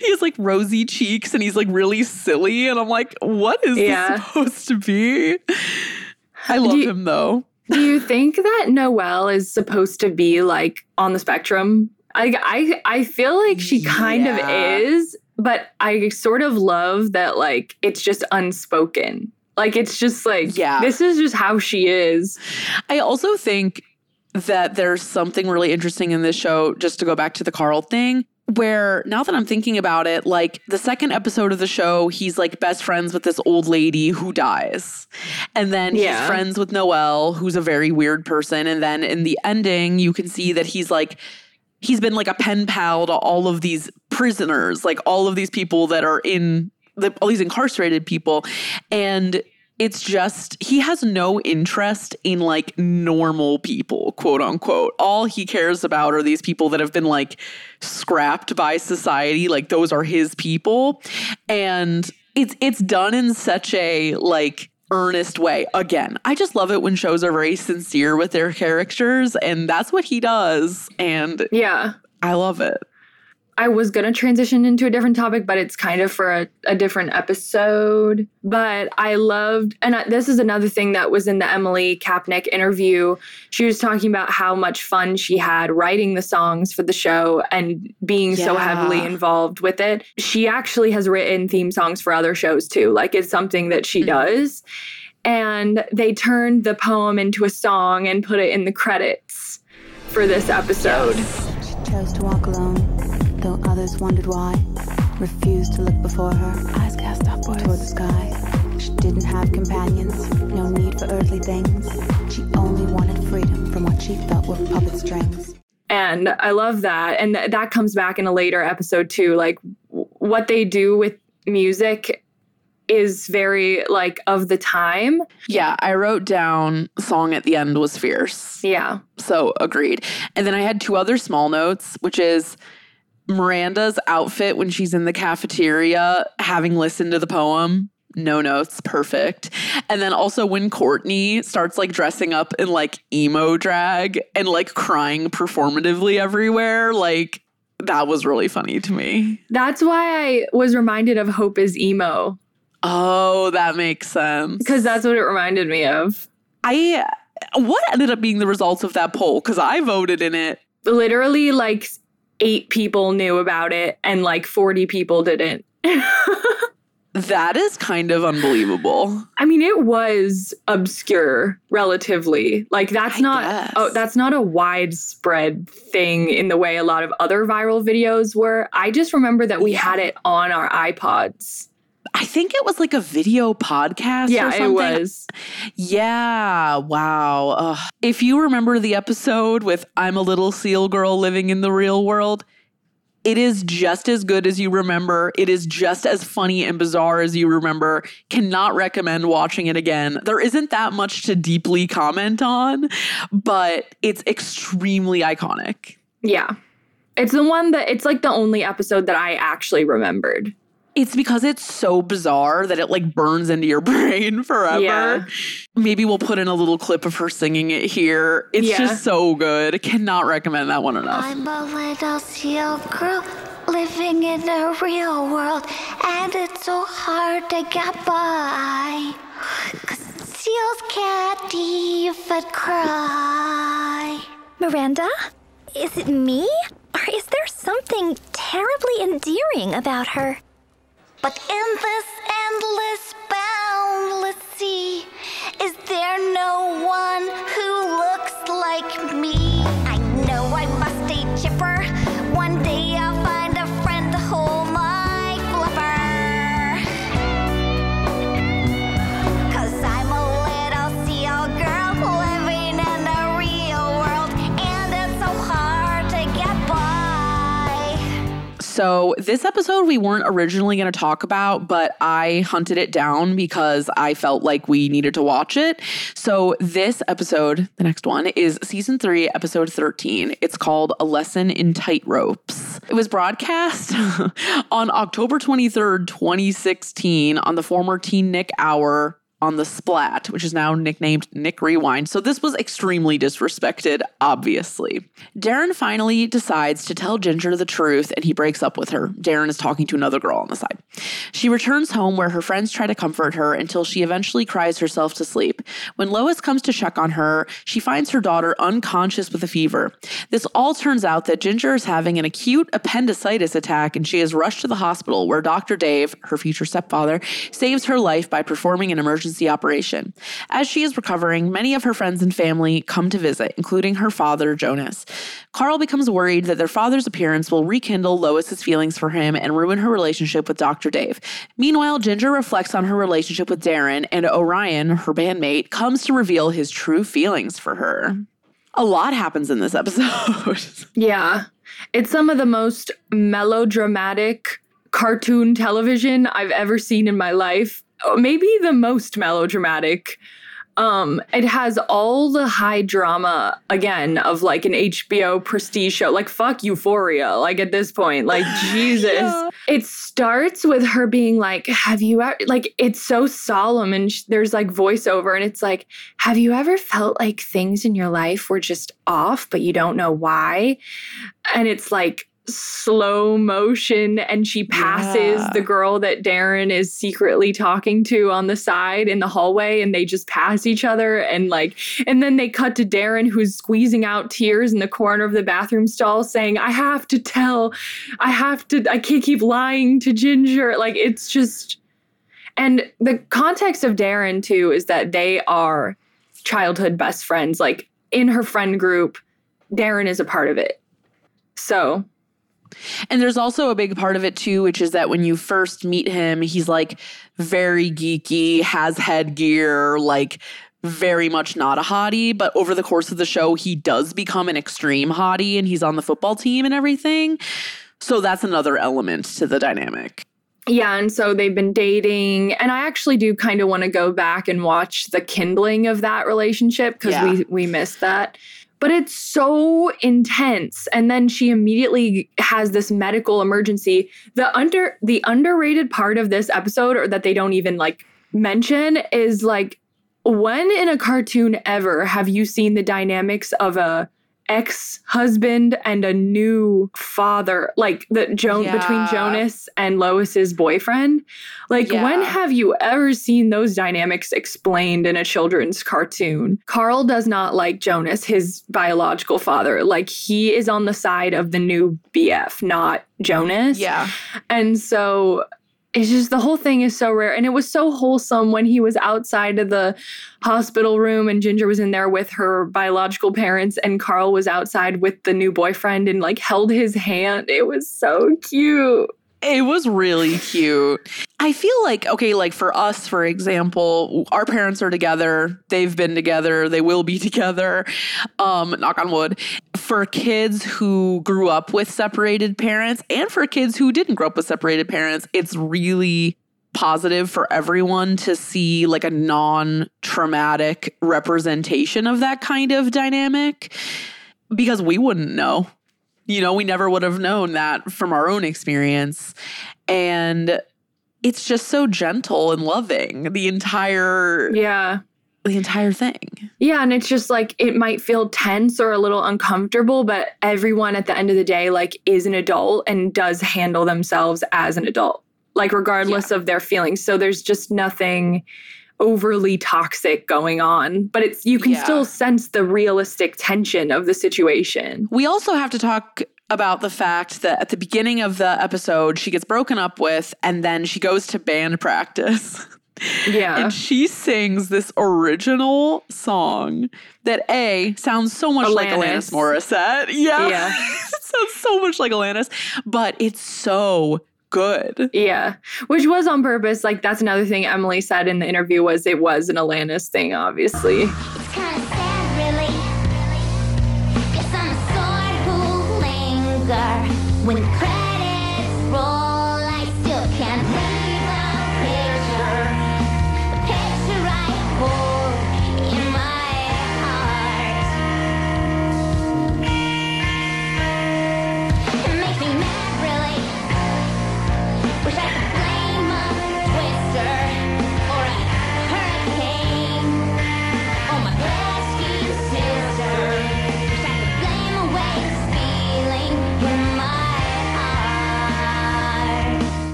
he has like rosy cheeks and he's like really silly. And I'm like, what is Yeah. this supposed to be? I love you- him though. Do you think that Noelle is supposed to be like on the spectrum? I I I feel like she kind Yeah. of is, but I sort of love that like it's just unspoken. Like it's just like Yeah. this is just how she is. I also think that there's something really interesting in this show, just to go back to the Carl thing, where now that I'm thinking about it, like the second episode of the show, he's like best friends with this old lady who dies. And then Yeah. he's friends with Noelle, who's a very weird person. And then in the ending, you can see that he's like, he's been like a pen pal to all of these prisoners, like all of these people that are in the, all these incarcerated people. And it's just, he has no interest in like normal people, quote unquote. All he cares about are these people that have been like scrapped by society. Like those are his people. And it's, it's done in such a like, earnest way. Again, I just love it when shows are very sincere with their characters, and that's what he does. And Yeah. I love it. I was going to transition into a different topic, but it's kind of for a, a different episode. But I loved, and I, this is another thing that was in the Emily Kapnek interview. She was talking about how much fun she had writing the songs for the show and being so heavily involved with it. She actually has written theme songs for other shows too. Like it's something that she mm-hmm. does. And they turned the poem into a song and put it in the credits for this episode. She chose to walk alone, though others wondered why. Refused to look before her, eyes cast upward toward the sky. She didn't have companions, no need for earthly things. She only wanted freedom from what she felt were puppet strings. and I love that. And th- that comes back in a later episode too. Like w- what they do with music is very like of the time. Yeah, I wrote down song at the end was fierce. Yeah. So agreed. And then I had two other small notes, which is Miranda's outfit when she's in the cafeteria, having listened to the poem. No notes, perfect. And then also when Courtney starts like dressing up in like emo drag and like crying performatively everywhere, like that was really funny to me. That's why I was reminded of Hope is emo Oh, that makes sense. because that's what it reminded me of. I what ended up being the results of that poll? Because I voted in it. Literally like 8 people knew about it and like 40 people didn't. That is kind of unbelievable. I mean, it was obscure relatively. Like that's I not oh, guess. oh, that's not a widespread thing in the way a lot of other viral videos were. I just remember that we had it on our iPods. I think it was like a video podcast. Yeah, or it was. Yeah, wow. Ugh. If you remember the episode with I'm a little seal girl living in the real world, it is just as good as you remember. It is just as funny and bizarre as you remember. Cannot recommend watching it again. There isn't that much to deeply comment on, but it's extremely iconic. Yeah. It's the one that it's like the only episode that I actually remembered. It's because it's so bizarre that it like burns into your brain forever. Yeah. Maybe we'll put in a little clip of her singing it here. It's Yeah. just so good. I Cannot recommend that one enough. I'm a little seal girl living in the real world, and it's so hard to get by. 'Cause seals can't even cry. Miranda? Is it me? Or is there something terribly endearing about her? But in this endless, boundless sea, is there no one who looks like me? So, this episode we weren't originally going to talk about, but I hunted it down because I felt like we needed to watch it. So, this episode, the next one, is season three, episode 13. It's called A Lesson in Tightropes. It was broadcast on October 23rd, 2016, on the former Teen Nick Hour on the Splat, which is now nicknamed Nick Rewind. So this was extremely disrespected, obviously. Darren finally decides to tell Ginger the truth and he breaks up with her. Darren is talking to another girl on the side. She returns home where her friends try to comfort her until she eventually cries herself to sleep. When Lois comes to check on her, she finds her daughter unconscious with a fever. This all turns out that Ginger is having an acute appendicitis attack and she is rushed to the hospital where Dr. Dave, her future stepfather, saves her life by performing an emergency operation. As she is recovering, many of her friends and family come to visit, including her father, Jonas. Carl becomes worried that their father's appearance will rekindle Lois's feelings for him and ruin her relationship with Dr. Dave. Meanwhile, Ginger reflects on her relationship with Darren, and Orion, her bandmate, comes to reveal his true feelings for her. A lot happens in this episode. Yeah. It's some of the most melodramatic cartoon television I've ever seen in my life. Oh, Maybe the most melodramatic. Um, it has all the high drama again of like an HBO prestige show. Like fuck Euphoria. Like at this point, like Jesus. Yeah. It starts with her being like, "Have you ever?" Like it's so solemn, and sh- there's like voiceover, and it's like, "Have you ever felt like things in your life were just off, but you don't know why?" And it's like slow motion and she passes Yeah. the girl that Darren is secretly talking to on the side in the hallway and they just pass each other and like and then they cut to Darren who's squeezing out tears in the corner of the bathroom stall saying I have to tell I have to I can't keep lying to Ginger. Like it's just and the context of Darren too is that they are childhood best friends. Like in her friend group Darren is a part of it. So And there's also a big part of it too, which is that when you first meet him, he's like very geeky, has headgear, like very much not a hottie. But over the course of the show, he does become an extreme hottie and he's on the football team and everything. So that's another element to the dynamic. Yeah, and so they've been dating, and I actually do kind of want to go back and watch the kindling of that relationship because Yeah. we we missed that. But it's so intense, and then she immediately has this medical emergency. The under the underrated part of this episode, or that they don't even like mention, is like when in a cartoon ever have you seen the dynamics of a ex-husband and a new father like the Joan between Jonas and Lois's boyfriend. Like when have you ever seen those dynamics explained in a children's cartoon? Carl does not like Jonas his biological father. Like he is on the side of the new BF not Jonas. Yeah. and so it's just the whole thing is so rare. And it was so wholesome when he was outside of the hospital room and Ginger was in there with her biological parents and Carl was outside with the new boyfriend and like held his hand. It was so cute. It was really cute. I feel like, okay, like for us, for example, our parents are together. They've been together. They will be together. Um, knock on wood. For kids who grew up with separated parents and for kids who didn't grow up with separated parents, it's really positive for everyone to see like a non traumatic representation of that kind of dynamic because we wouldn't know you know, we never would have known that from our own experience. And it's just so gentle and loving, the entire Yeah. the entire thing. Yeah, and it's just like it might feel tense or a little uncomfortable, but everyone at the end of the day like is an adult and does handle themselves as an adult. Like regardless of their feelings. So there's just nothing overly toxic going on, but it's you can Yeah. still sense the realistic tension of the situation. We also have to talk about the fact that at the beginning of the episode, she gets broken up with and then she goes to band practice. Yeah. And she sings this original song that A sounds so much like Alanis. Alanis Morissette. Yeah. Yeah. it sounds so much like Alanis, but it's so good. Yeah, which was on purpose. Like that's another thing Emily said in the interview was it was an Alanis thing, obviously. It's kinda sad, really. Guess I'm a sword who linger. When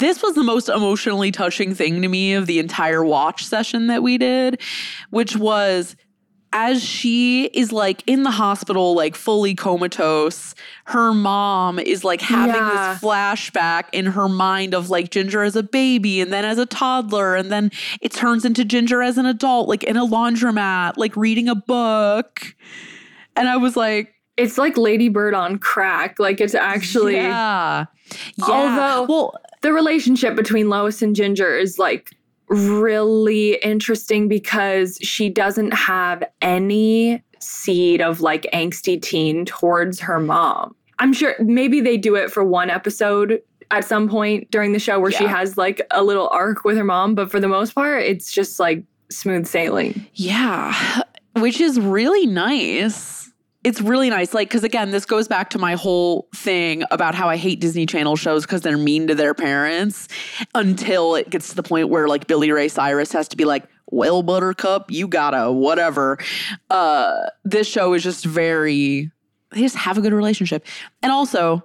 This was the most emotionally touching thing to me of the entire watch session that we did, which was as she is like in the hospital, like fully comatose, her mom is like having Yeah. this flashback in her mind of like Ginger as a baby and then as a toddler. And then it turns into Ginger as an adult, like in a laundromat, like reading a book. And I was like, It's like Lady Bird on crack. Like it's actually yeah. Yeah. Although- well, the relationship between Lois and Ginger is like really interesting because she doesn't have any seed of like angsty teen towards her mom. I'm sure maybe they do it for one episode at some point during the show where she has like a little arc with her mom, but for the most part, it's just like smooth sailing. Yeah, which is really nice. It's really nice. Like, because again, this goes back to my whole thing about how I hate Disney Channel shows because they're mean to their parents until it gets to the point where, like, Billy Ray Cyrus has to be like, well, Buttercup, you gotta, whatever. Uh, this show is just very, they just have a good relationship. And also,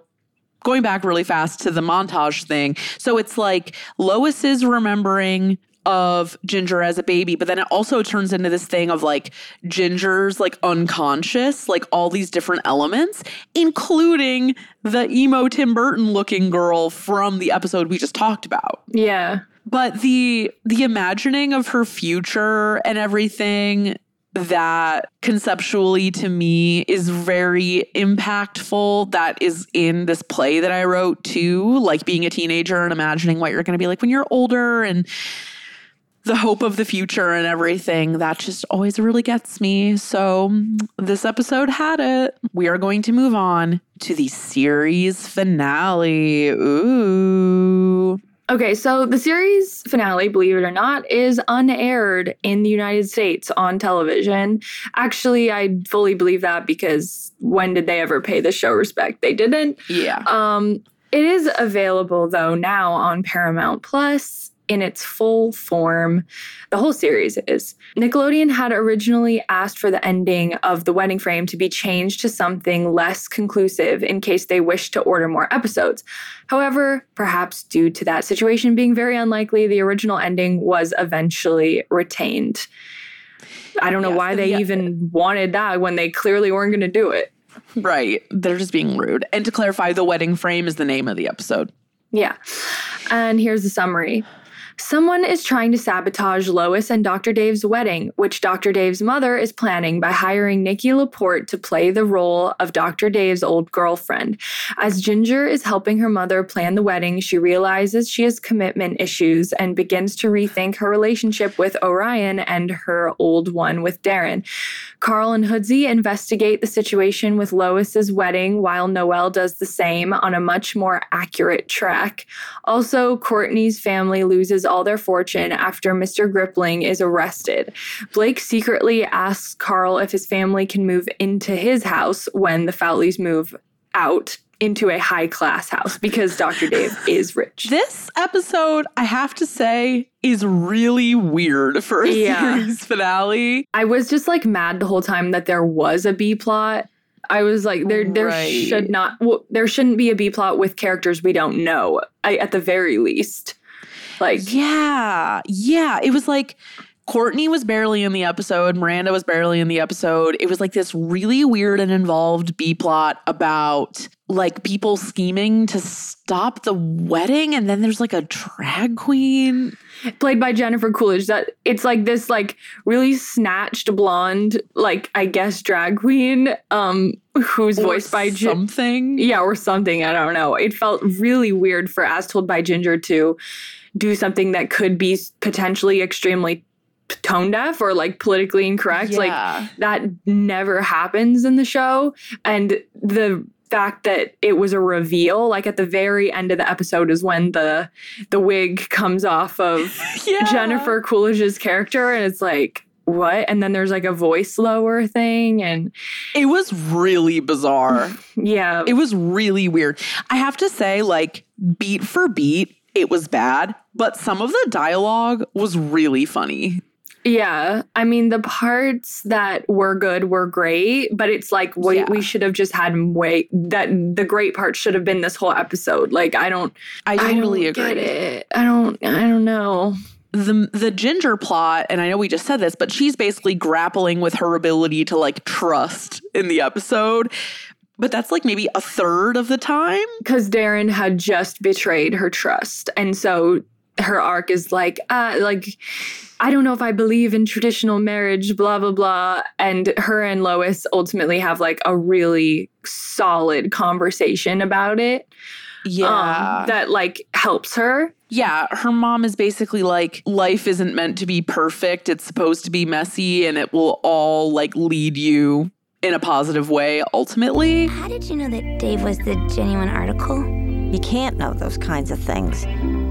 going back really fast to the montage thing. So it's like Lois is remembering of Ginger as a baby, but then it also turns into this thing of like Ginger's like unconscious, like all these different elements, including the emo Tim Burton looking girl from the episode we just talked about Yeah. but the the imagining of her future and everything that conceptually to me is very impactful that is in this play that I wrote too like being a teenager and imagining what you're going to be like when you're older and the hope of the future and everything that just always really gets me so this episode had it we are going to move on to the series finale ooh Okay, so the series finale, believe it or not, is unaired in the United States on television. Actually, I fully believe that because when did they ever pay the show respect? They didn't. yeah Um, it is available though now on Paramount Plus in its full form. The whole series is. Nickelodeon had originally asked for the ending of The Wedding Frame to be changed to something less conclusive in case they wished to order more episodes. However, perhaps due to that situation being very unlikely, the original ending was eventually retained. I don't know Yeah, why they yeah. even wanted that when they clearly weren't going to do it. Right. They're just being rude. And to clarify, the wedding frame is the name of the episode. Yeah. And here's the summary. Someone is trying to sabotage Lois and Dr. Dave's wedding, which Dr. Dave's mother is planning by hiring Nikki Laporte to play the role of Dr. Dave's old girlfriend. As Ginger is helping her mother plan the wedding, she realizes she has commitment issues and begins to rethink her relationship with Orion and her old one with Darren. Carl and Hoodsey investigate the situation with Lois's wedding while Noelle does the same on a much more accurate track. Also, Courtney's family loses all their fortune after Mr. Gripling is arrested. Blake secretly asks Carl if his family can move into his house when the Foutleys move out into a high class house because Dr. Dave is rich. This episode, I have to say, is really weird for a Yeah. series finale. I was just like mad the whole time that there was a B plot. I was like, there, there Right. should not, well, there shouldn't be a B plot with characters we don't know. I, at the very least, like, Yeah. Yeah. It was like Courtney was barely in the episode, Miranda was barely in the episode. It was like this really weird and involved B plot about like people scheming to stop the wedding. And then there's like a drag queen. played by Jennifer Coolidge. That it's like this, like really snatched blonde, like I guess drag queen, um, who's or voiced by something. yeah, or something. I don't know. It felt really weird for As Told by Ginger to do something that could be potentially extremely tone deaf or like politically incorrect. Yeah. Like that never happens in the show. And the fact that it was a reveal, like at the very end of the episode, is when the the wig comes off of Yeah. Jennifer Coolidge's character, and it's like. What? And then there's like a voice lower thing, and It was really bizarre. yeah, It was really weird. I have to say, like, beat for beat, it was bad, but some of the dialogue was really funny. Yeah, I mean the parts that were good were great, but it's like we, Yeah. we should have just had way that the great part should have been this whole episode. Like I don't, I I totally don't agree. get it. I don't, I don't know. The the ginger plot, and I know we just said this, but she's basically grappling with her ability to like trust in the episode. But that's like maybe a third of the time. Because Darren had just betrayed her trust, and so her arc is like, uh, like I don't know if I believe in traditional marriage, blah blah blah. And her and Lois ultimately have like a really solid conversation about it. um, that like helps her. yeah, her mom is basically like, life isn't meant to be perfect. It's supposed to be messy and it will all like lead you in a positive way ultimately. How did you know that Dave was the genuine article? You can't know those kinds of things.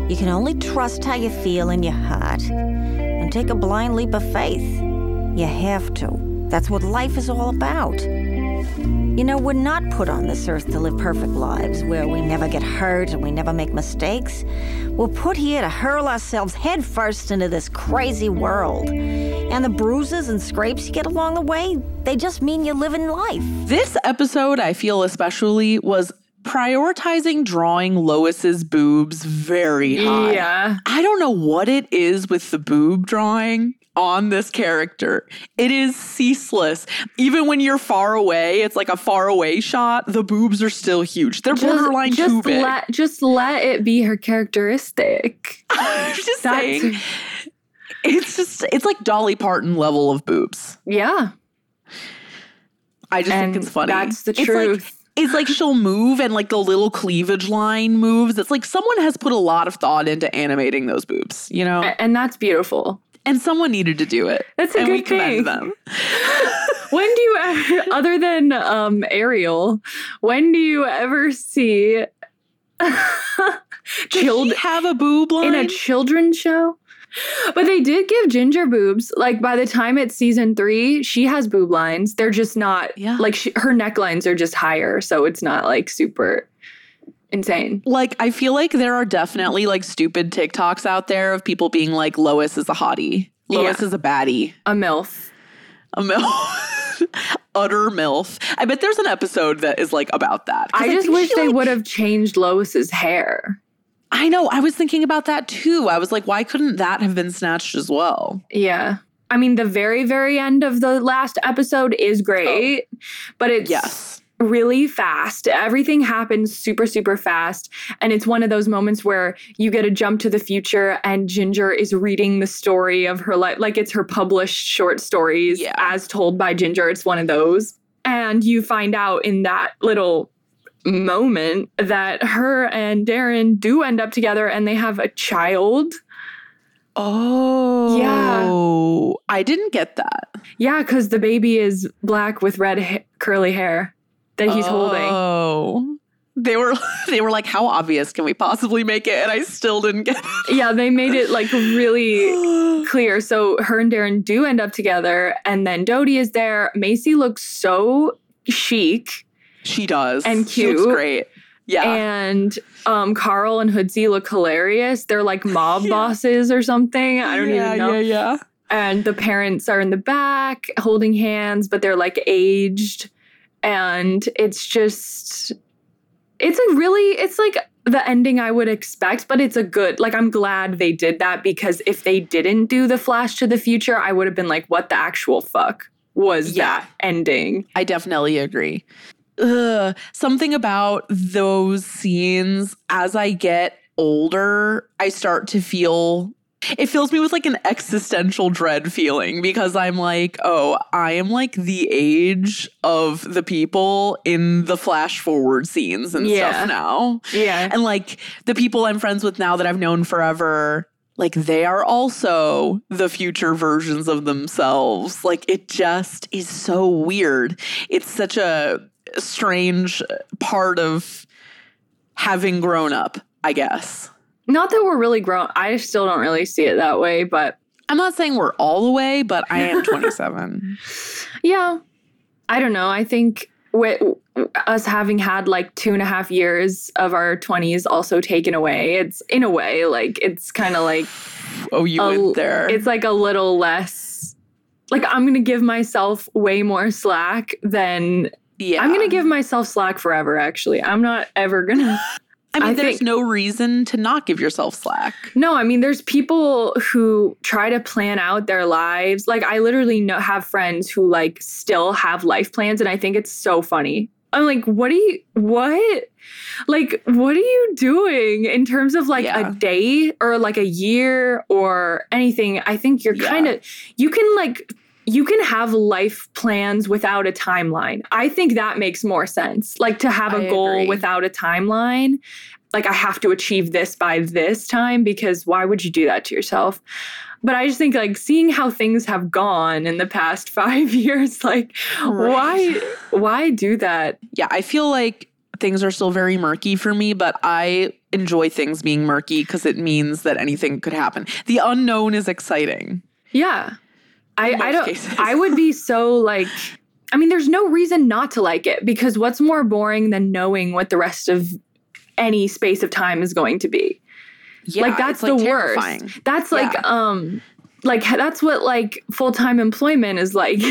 You can only trust how you feel in your heart and take a blind leap of faith. You have to. That's what life is all about. You know, we're not put on this earth to live perfect lives where we never get hurt and we never make mistakes. We're put here to hurl ourselves headfirst into this crazy world. And the bruises and scrapes you get along the way, they just mean you're living life. This episode, I feel especially, was prioritizing drawing Lois's boobs very high. Yeah. I don't know what it is with the boob drawing on this character. It is ceaseless. Even when you're far away, it's like a far away shot, the boobs are still huge. They're borderline just too big. let just let it be her characteristic. I'm just That's- saying. It's just it's like Dolly Parton level of boobs. Yeah. I just And think it's funny. that's the It's like- it's like she'll move and like the little cleavage line moves. It's like someone has put a lot of thought into animating those boobs, you know? And that's beautiful. And someone needed to do it. That's a and good we commend thing. them. When do you ever, other than um Ariel, when do you ever see Does children she have a boob line? in a children's show? But they did give Ginger boobs. Like by the time it's season three, she has boob lines. They're just not Yeah. like she, her necklines are just higher, so it's not like super insane. like I feel like there are definitely like stupid TikToks out there of people being like Lois is a hottie. Lois Yeah. is a baddie. A milf. A MILF. Utter MILF. I bet there's an episode that is like about that. I just think wish she, they like- would have changed Lois's hair. I know. I was thinking about that too. I was like, why couldn't that have been snatched as well? Yeah. I mean, the very, very end of the last episode is great, oh. but it's Yes. really fast. Everything happens super, super fast. And it's one of those moments where you get a jump to the future and Ginger is reading the story of her life. Like it's her published short stories Yeah. as told by Ginger. It's one of those. And you find out in that little moment that her and Darren do end up together and they have a child. Oh. Yeah. I didn't get that. Yeah, because the baby is black with red ha- curly hair that he's holding. Oh. They were they were like, how obvious can we possibly make it? And I still didn't get it. Yeah, they made it like really clear. So her and Darren do end up together, and then Dodie is there. Macy looks so chic She does. And She looks cute. great. Yeah. and um, Carl and Hoodsey look hilarious. They're like mob bosses or something. I don't yeah, even know. Yeah, yeah. And the parents are in the back holding hands, but they're like aged. And it's just, it's a really, it's like the ending I would expect, but it's a good, like, I'm glad they did that because if they didn't do the flash to the future, I would have been like, what the actual fuck was Yeah. that ending? I definitely agree. Ugh, something about those scenes as I get older, I start to feel it fills me with like an existential dread feeling because I'm like, oh, I am like the age of the people in the flash forward scenes and Yeah. stuff now. Yeah. And like the people I'm friends with now that I've known forever, like they are also the future versions of themselves. Like it just is so weird. It's such a strange part of having grown up, I guess. Not that we're really grown. I still don't really see it that way, but I'm not saying we're all the way, but I am 27. Yeah. I don't know. I think with us having had like two and a half years of our 20s also taken away, it's in a way like it's kind of like, oh, you a- went there. it's like a little less, like I'm going to give myself way more slack than. Yeah. I'm going to give myself slack forever, actually. I'm not ever going to. I mean, I there's think- no reason to not give yourself slack. No, I mean, there's people who try to plan out their lives. Like, I literally know, have friends who like still have life plans, and I think it's so funny. I'm like, what are you, what? Like, what are you doing in terms of like Yeah. a day or like a year or anything? I think you're Yeah. kind of, you can like, you can have life plans without a timeline. I think that makes more sense. Like to have a I goal agree. without a timeline like I have to achieve this by this time because why would you do that to yourself? But I just think like seeing how things have gone in the past 5 years like why why do that? Yeah, I feel like things are still very murky for me, but I enjoy things being murky because it means that anything could happen. The unknown is exciting. Yeah. I I don't cases. I would be so like I mean there's no reason not to like it because what's more boring than knowing what the rest of any space of time is going to be? Yeah, like that's like, the terrifying. worst. That's like Yeah. um like that's what like full-time employment is like.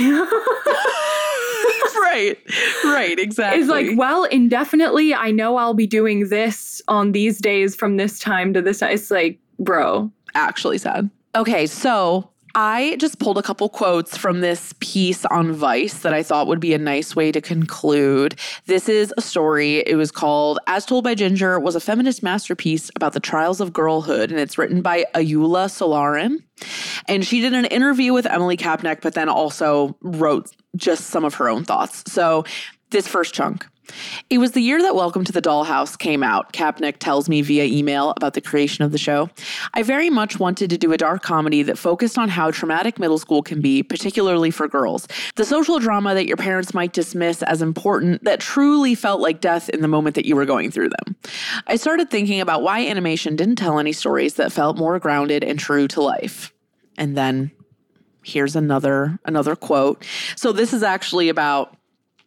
right, right, exactly. It's like, well, indefinitely, I know I'll be doing this on these days from this time to this time. It's like, bro. actually sad. Okay, so I just pulled a couple quotes from this piece on Vice that I thought would be a nice way to conclude. This is a story. It was called As Told by Ginger was a feminist masterpiece about the trials of girlhood and it's written by Ayula Solarin. And she did an interview with Emily Kapnek but then also wrote just some of her own thoughts. So, this first chunk it was the year that Welcome to the Dollhouse came out, Kapnek tells me via email about the creation of the show. I very much wanted to do a dark comedy that focused on how traumatic middle school can be, particularly for girls. The social drama that your parents might dismiss as important that truly felt like death in the moment that you were going through them. I started thinking about why animation didn't tell any stories that felt more grounded and true to life. And then here's another another quote. So this is actually about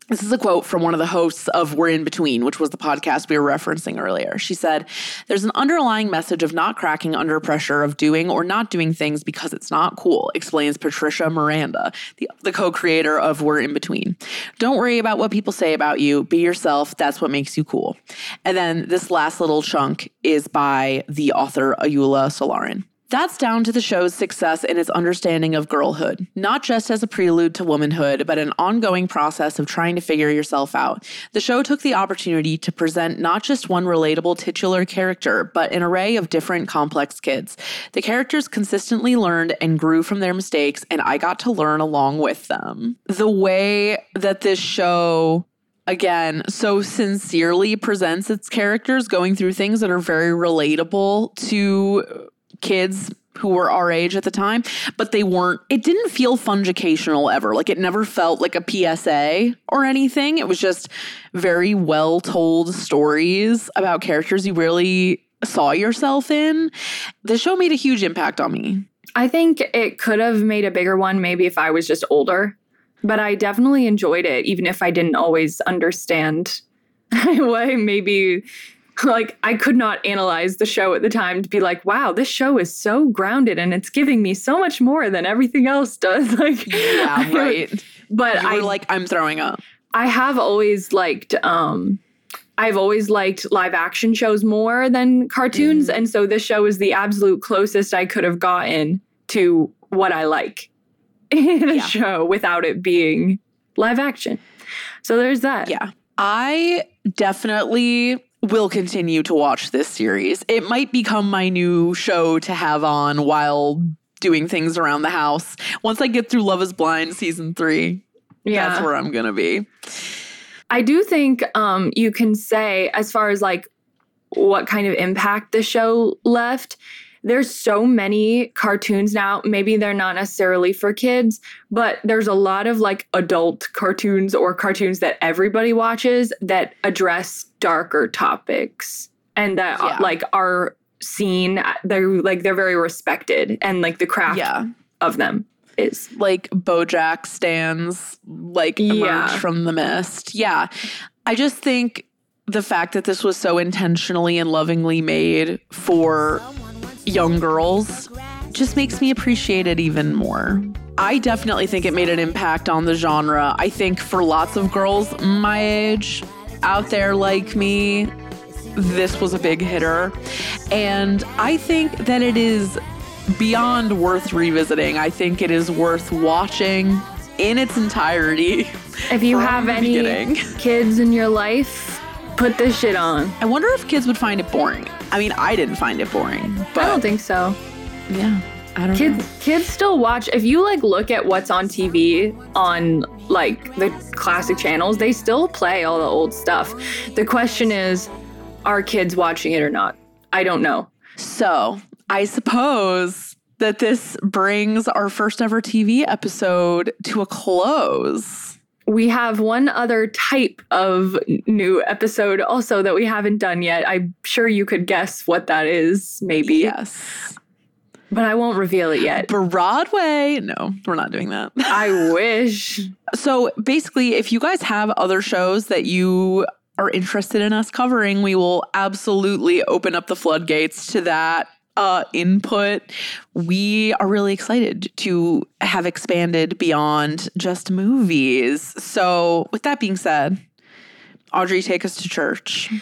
this is a quote from one of the hosts of We're in Between, which was the podcast we were referencing earlier. She said, There's an underlying message of not cracking under pressure, of doing or not doing things because it's not cool, explains Patricia Miranda, the, the co creator of We're in Between. Don't worry about what people say about you. Be yourself. That's what makes you cool. And then this last little chunk is by the author Ayula Solarin. That's down to the show's success in its understanding of girlhood, not just as a prelude to womanhood, but an ongoing process of trying to figure yourself out. The show took the opportunity to present not just one relatable titular character, but an array of different complex kids. The characters consistently learned and grew from their mistakes, and I got to learn along with them. The way that this show again so sincerely presents its characters going through things that are very relatable to kids who were our age at the time, but they weren't, it didn't feel fungicational ever. Like it never felt like a PSA or anything. It was just very well told stories about characters you really saw yourself in. The show made a huge impact on me. I think it could have made a bigger one maybe if I was just older, but I definitely enjoyed it, even if I didn't always understand why maybe like I could not analyze the show at the time to be like, wow, this show is so grounded and it's giving me so much more than everything else does. Like, Yeah, right. but you I like, I'm throwing up. I have always liked um I've always liked live action shows more than cartoons and so this show is the absolute closest I could have gotten to what I like in a show without it being live action. So there's that. Yeah. I definitely will continue to watch this series. It might become my new show to have on while doing things around the house. Once I get through Love is Blind season 3, Yeah. that's where I'm going to be. I do think um, you can say, as far as like what kind of impact the show left, there's so many cartoons now. Maybe they're not necessarily for kids, but there's a lot of like adult cartoons or cartoons that everybody watches that address darker topics and that uh, Yeah. like are seen. They're like they're very respected and like the craft Yeah. of them is Like Bojack stands like emerge Yeah. from the mist. Yeah. I just think the fact that this was so intentionally and lovingly made for young girls just makes me appreciate it even more. I definitely think it made an impact on the genre. I think for lots of girls my age out there like me, this was a big hitter. And I think that it is beyond worth revisiting. I think it is worth watching in its entirety. if you have any beginning. kids in your life, put this shit on. I wonder if kids would find it boring. I mean, I didn't find it boring, but I don't think so. yeah, I don't Kids know. kids still watch if you like look at what's on TV on like the classic channels, they still play all the old stuff. The question is are kids watching it or not? I don't know. So I suppose that this brings our first ever TV episode to a close. We have one other type of new episode also that we haven't done yet. I'm sure you could guess what that is, maybe. Yes. But I won't reveal it yet. Broadway? No, we're not doing that. I wish. So basically, if you guys have other shows that you are interested in us covering, we will absolutely open up the floodgates to that uh, input. We are really excited to have expanded beyond just movies. So, with that being said, Audrey, take us to church.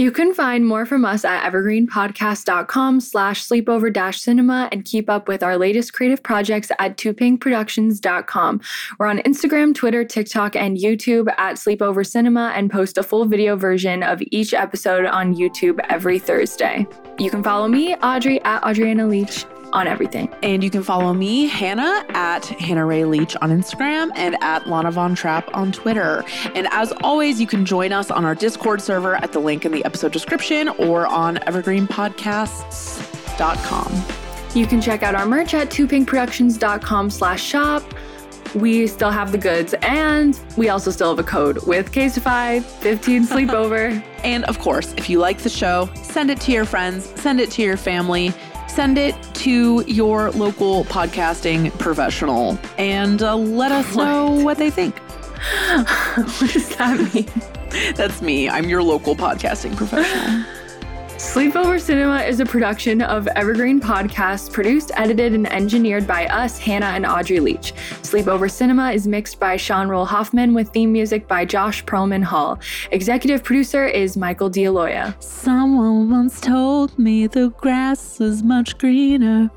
You can find more from us at evergreenpodcast.com slash sleepover dash cinema and keep up with our latest creative projects at twopinkproductions.com. We're on Instagram, Twitter, TikTok, and YouTube at Sleepover Cinema and post a full video version of each episode on YouTube every Thursday. You can follow me, Audrey, at Audriana Leach on everything. And you can follow me, Hannah, at Hannah Ray Leach on Instagram and at Lana Von Trapp on Twitter. And as always, you can join us on our Discord server at the link in the episode description or on evergreenpodcasts.com. You can check out our merch at twopinkproductions.com slash shop. We still have the goods and we also still have a code with Casetify 15 sleepover. And of course, if you like the show, send it to your friends, send it to your family, send it to your local podcasting professional, and uh, let us know what they think. what does that mean? That's me. I'm your local podcasting professional. Sleepover Cinema is a production of Evergreen Podcasts, produced, edited, and engineered by us, Hannah and Audrey Leach. Sleepover Cinema is mixed by Sean Roll Hoffman with theme music by Josh Perlman Hall. Executive producer is Michael D'Aloia. Someone once told me the grass was much greener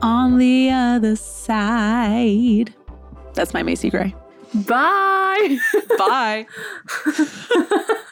on the other side. That's my Macy Gray. Bye. Bye.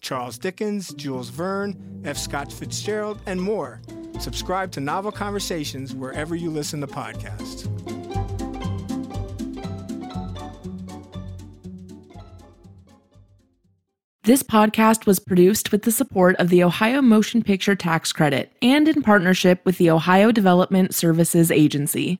Charles Dickens, Jules Verne, F. Scott Fitzgerald, and more. Subscribe to Novel Conversations wherever you listen to podcasts. This podcast was produced with the support of the Ohio Motion Picture Tax Credit and in partnership with the Ohio Development Services Agency.